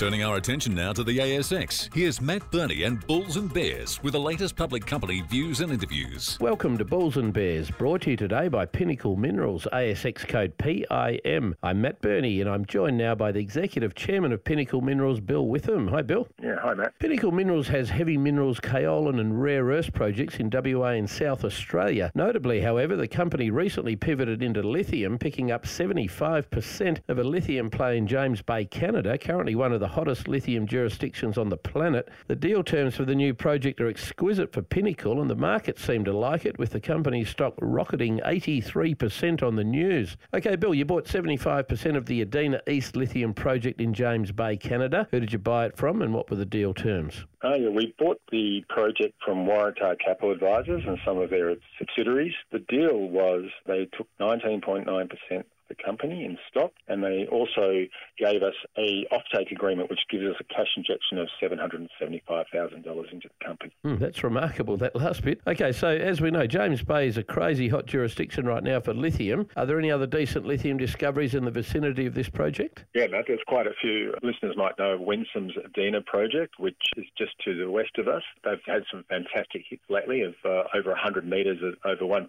Turning our attention now to the ASX, here's Matt Birney and Bulls and Bears with the latest public company views and interviews. Welcome to Bulls and Bears, brought to you today by Pinnacle Minerals, ASX code PIM. I'm Matt Birney and I'm joined now by the Executive Chairman of Pinnacle Minerals, Bill Witham. Hi, Bill. Yeah, hi, Matt. Pinnacle Minerals has heavy minerals, kaolin and rare earths projects in WA and South Australia. Notably, however, the company recently pivoted into lithium, picking up 75% of a lithium play in James Bay, Canada, currently one of the hottest lithium jurisdictions on the planet. The deal terms for the new project are exquisite for Pinnacle, and the market seemed to like it, with the company's stock rocketing 83% on the news. Okay, Bill, you bought 75% of the Adina East lithium project in James Bay, Canada. Who did you buy it from, and what were the deal terms? Oh, yeah, we bought the project from Waratah Capital Advisors and some of their subsidiaries. The deal was they took 19.9% the company in stock, and they also gave us a offtake agreement, which gives us a cash injection of seven hundred and seventy-five thousand dollars into the company. Mm, that's remarkable. That last bit. Okay, so as we know, James Bay is a crazy hot jurisdiction right now for lithium. Are there any other decent lithium discoveries in the vicinity of this project? Yeah, Matt, there's quite a few. Listeners might know of Winsome's Adina project, which is just to the west of us. They've had some fantastic hits lately of uh, over 100 metres of over 1%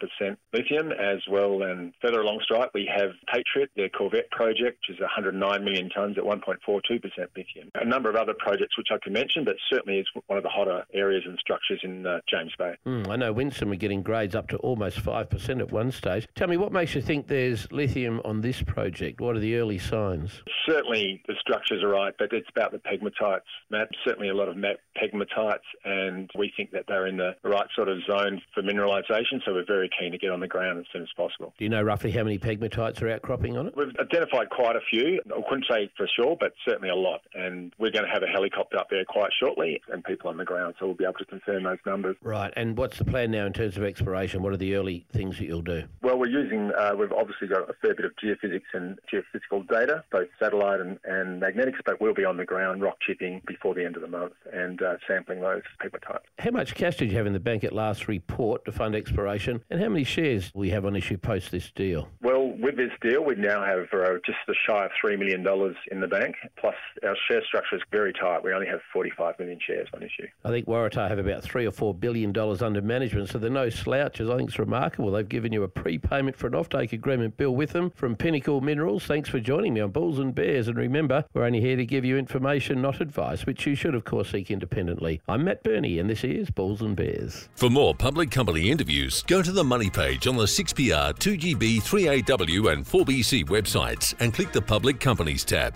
lithium as well. And further along strike, we have Patriot, their Corvette project, which is 109 million tonnes at 1.42% lithium. A number of other projects which I can mention, but certainly is one of the hotter areas and structures in uh, James Bay. Mm, I know Winsome were getting grades up to almost 5% at one stage. Tell me, what makes you think there's lithium on this project? What are the early signs? Certainly the structures are right, but it's about the pegmatites, Matt. Certainly a lot of pegmatites, and we think that they're in the right sort of zone for mineralisation, so we're very keen to get on the ground as soon as possible. Do you know roughly how many pegmatites are on it? We've identified quite a few. I couldn't say for sure, but certainly a lot. And we're going to have a helicopter up there quite shortly and people on the ground, so we'll be able to confirm those numbers. Right. And what's the plan now in terms of exploration? What are the early things that you'll do? Well, we're using, uh, we've obviously got a fair bit of geophysics and geophysical data, both satellite and, and magnetics, but we'll be on the ground rock chipping before the end of the month and uh, sampling those pegmatites. How much cash did you have in the bank at last report to fund exploration, and how many shares will you have on issue post this deal? Well, with this deal, we now have uh, just a shy of $3 million in the bank, plus our share structure is very tight. We only have 45 million shares on issue. I think Waratah have about three or four billion dollars under management, so they're no slouches. I think it's remarkable. They've given you a prepayment for an offtake agreement. Bill Witham from Pinnacle Minerals. Thanks for joining me on Bulls and Bears. And remember, we're only here to give you information, not advice, which you should, of course, seek independently. I'm Matt Birney, and this is Bulls and Bears. For more public company interviews, go to the Money page on the 6PR, 2GB, 3AW, and 4BC websites and click the Public Companies tab.